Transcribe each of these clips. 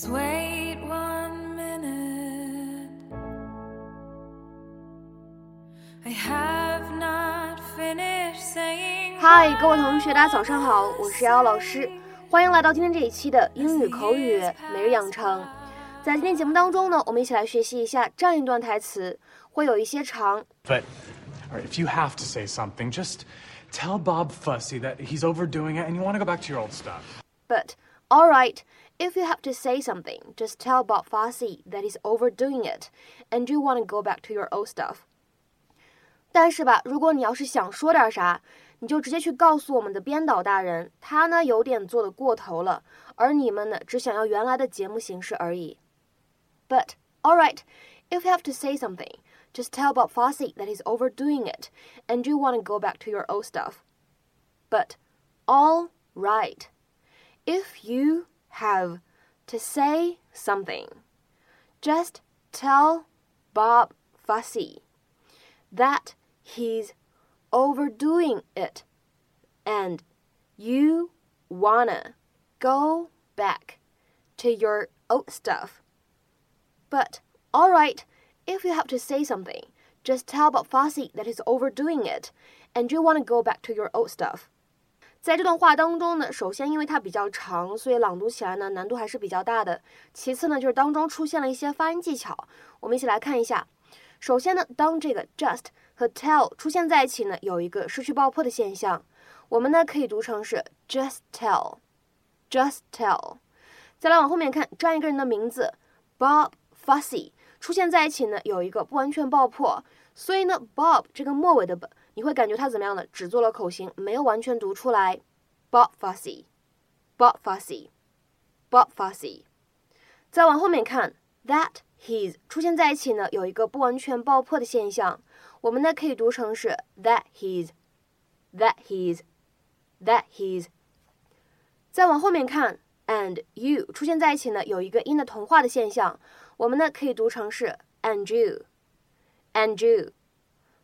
Just wait one minute. I have not finished saying. if you have to say something, just tell Bob Fosse that he's overdoing it, and you want to go back to your old stuff. But all right, if you have to say something, just tell Bob Fosse that he's overdoing it, and you want to go back to your old stuff. 但是吧，如果你要是想说点啥，你就直接去告诉我们的编导大人，他呢有点做的过头了，而你们呢只想要原来的节目形式而已。But all right, if you have to say something, just tell Bob Fosse that he's overdoing it, and you want to go back to your old stuff. But all right if you have to say something, just tell Bob Fosse that he's overdoing it and you wanna go back to your old stuff. But alright, if you have to say something, just tell Bob Fosse that he's overdoing it and you wanna go back to your old stuff. 在这段话当中呢，首先因为它比较长，所以朗读起来呢难度还是比较大的。其次呢，就是当中出现了一些发音技巧，我们一起来看一下。首先呢，当这个 just 和 tell 出现在一起呢，有一个失去爆破的现象，我们呢可以读成是 just tell，just tell。再来往后面看，这样一个人的名字 Bob Fussy 出现在一起呢，有一个不完全爆破，所以呢，Bob 这个末尾的 b 你会感觉他怎么样呢？只做了口型，没有完全读出来。Bobfussy Bobfussy Bobfussy。再往后面看，that his 出现在一起呢，有一个不完全爆破的现象，我们呢可以读成是 that his，that his，that his。再往后面看，and you 出现在一起呢，有一个音的同化的现象，我们呢可以读成是 and you，and you。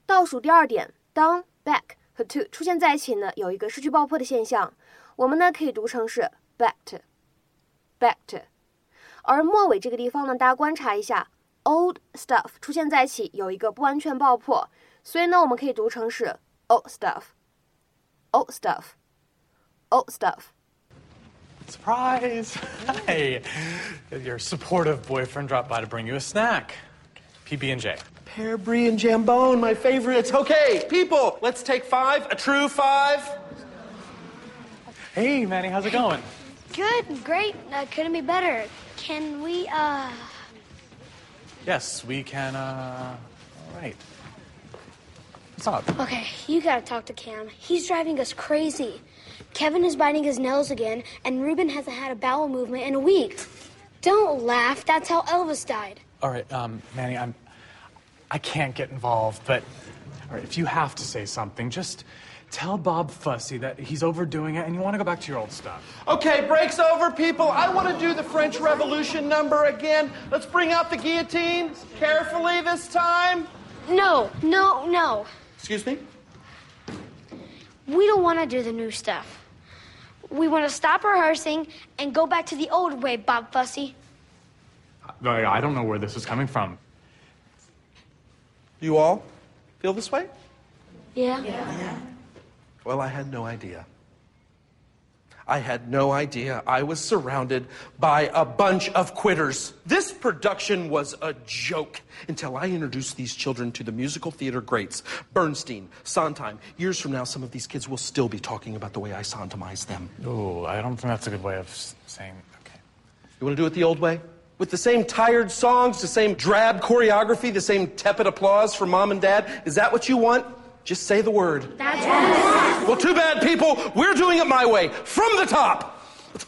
倒数第二点。当 back 和 to 出现在一起呢，有一个失去爆破的现象，我们呢可以读成是 backed，backed。而末尾这个地方呢，大家观察一下，old stuff 出现在一起有一个不完全爆破，所以呢，我们可以读成是 old stuff，old stuff，old stuff。 Surprise! Hey, your supportive boyfriend dropped by to bring you a snack. PB and J. Pear brie and jambone, my favorites. Okay, people, let's take five. A true five. Hey, Manny, how's it going? Good, great. Uh, couldn't be better. Can we, uh. Yes, we can. Uh, all right. What's up? Okay, you gotta talk to Cam. He's driving us crazy. Kevin is biting his nails again, and Ruben hasn't had a bowel movement in a week. Don't laugh. That's how Elvis died. All right, um, Manny, I'm. I can't get involved, but all right, if you have to say something, just tell Bob Fosse that he's overdoing it and you want to go back to your old stuff. Okay, break's over, people. I want to do the French Revolution number again. Let's bring out the guillotine. Carefully this time. No, no, no. Excuse me? We don't wanna do the new stuff. We wanna stop rehearsing and go back to the old way, Bob Fosse. I I don't know where this is coming from. You all feel this way? Yeah? yeah. yeah. Well, I had no idea. I had no idea I was surrounded by a bunch of quitters. This production was a joke until I introduced these children to the musical theater greats Bernstein, Sondheim. Years from now, some of these kids will still be talking about the way I Sondheimized them. Oh, I don't think that's a good way of saying. Okay. You want to do it the old way? With the same tired songs, the same drab choreography, the same tepid applause from mom and dad? Is that what you want? Just say the word. That's right. Well, too bad, people. We're doing it my way, from the top.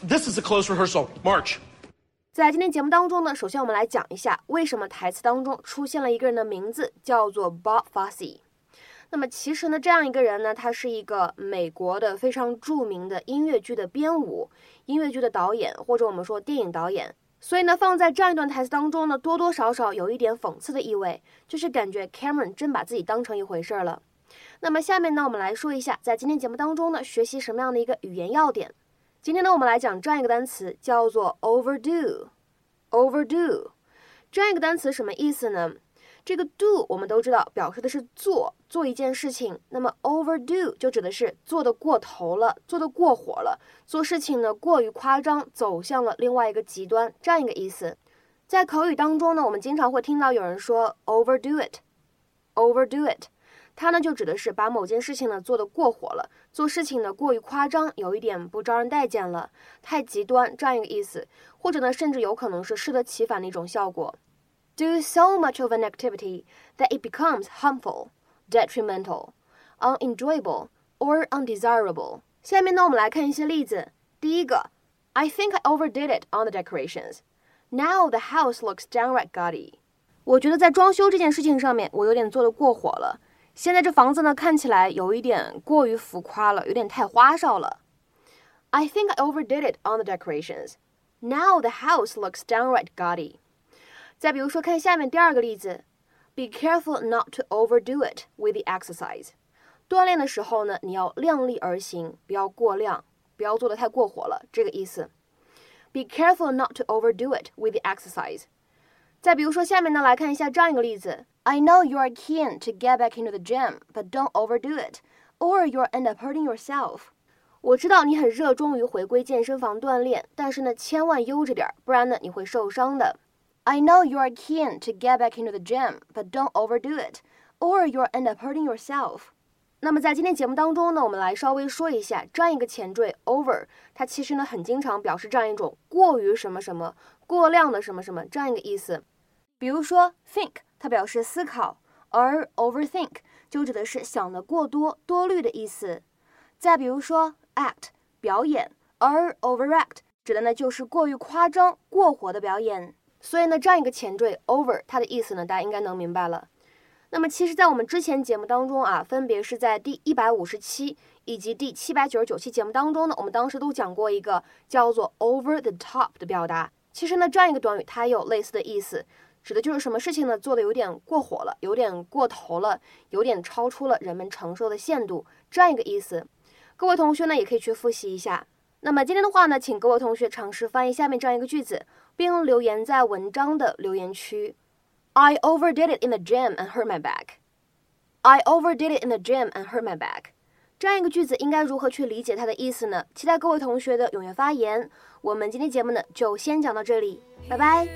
This is a close rehearsal. March. 在今天节目当中呢，首先我们来讲一下为什么台词当中出现了一个人的名字叫做 Bob Fosse。那么其实呢，这样一个人呢，他是一个美国的非常着名的音乐剧的编舞、音乐剧的导演，或者我们说电影导演。 所以呢，放在这样一段台词当中呢，多多少少有一点讽刺的意味，就是感觉 Cameron 真把自己当成一回事儿了。那么下面呢，我们来说一下，在今天节目当中呢，学习什么样的一个语言要点。今天呢，我们来讲这样一个单词，叫做 overdue。overdue 这样一个单词什么意思呢？这个 do 我们都知道表示的是做做一件事情，那么 overdo 就指的是做的过头了，做的过火了，做事情呢过于夸张，走向了另外一个极端，这样一个意思。在口语当中呢，我们经常会听到有人说 overdo it，overdo it，它呢就指的是把某件事情呢做得过火了，做事情呢过于夸张，有一点不招人待见了，太极端这样一个意思，或者呢甚至有可能是适得其反的一种效果。Do so much of an activity that it becomes harmful, detrimental, unenjoyable, or undesirable。下面呢我们来看一些例子。第一个，I think I overdid it on the decorations. Now the house looks downright gaudy。我觉得在装修这件事情上面，我有点做的过火了。现在这房子呢，看起来有一点过于浮夸了，有点太花哨了。I think I overdid it on the decorations. Now the house looks downright gaudy。 再比如说，看下面第二个例子，Be careful not to overdo it with the exercise。锻炼的时候呢，你要量力而行，不要过量，不要做的太过火了，这个意思。Be careful not to overdo it with the exercise。再比如说，下面呢来看一下这样一个例子：I know you are keen to get back into the gym, but don't overdo it, or you'll end up hurting yourself。我知道你很热衷于回归健身房锻炼，但是呢，千万悠着点，不然呢你会受伤的。I know you are keen to get back into the gym, but don't overdo it, or you'll end up hurting yourself. 那么在今天节目当中呢，我们来稍微说一下这样一个前缀 over，它其实呢很经常表示这样一种过于什么什么、过量的什么什么这样一个意思。比如说 think，它表示思考，而 overthink 就指的是想的过多、多虑的意思。再比如说 act，表演，而 overact 指的呢就是过于夸张、过火的表演。所以呢，这样一个前缀 over，它的意思呢，大家应该能明白了。那么，其实，在我们之前节目当中啊，分别是在第一百五十七以及第七百九十九期节目当中呢，我们当时都讲过一个叫做 over the top 的表达。其实呢，这样一个短语它也有类似的意思，指的就是什么事情呢，做的有点过火了，有点过头了，有点超出了人们承受的限度，这样一个意思。各位同学呢，也可以去复习一下。那么今天的话呢，请各位同学尝试翻译下面这样一个句子，并留言在文章的留言区。I overdid it in the gym and hurt my back. I overdid it in the gym and hurt my back. 这样一个句子应该如何去理解它的意思呢？期待各位同学的踊跃发言。我们今天节目呢就先讲到这里，拜拜。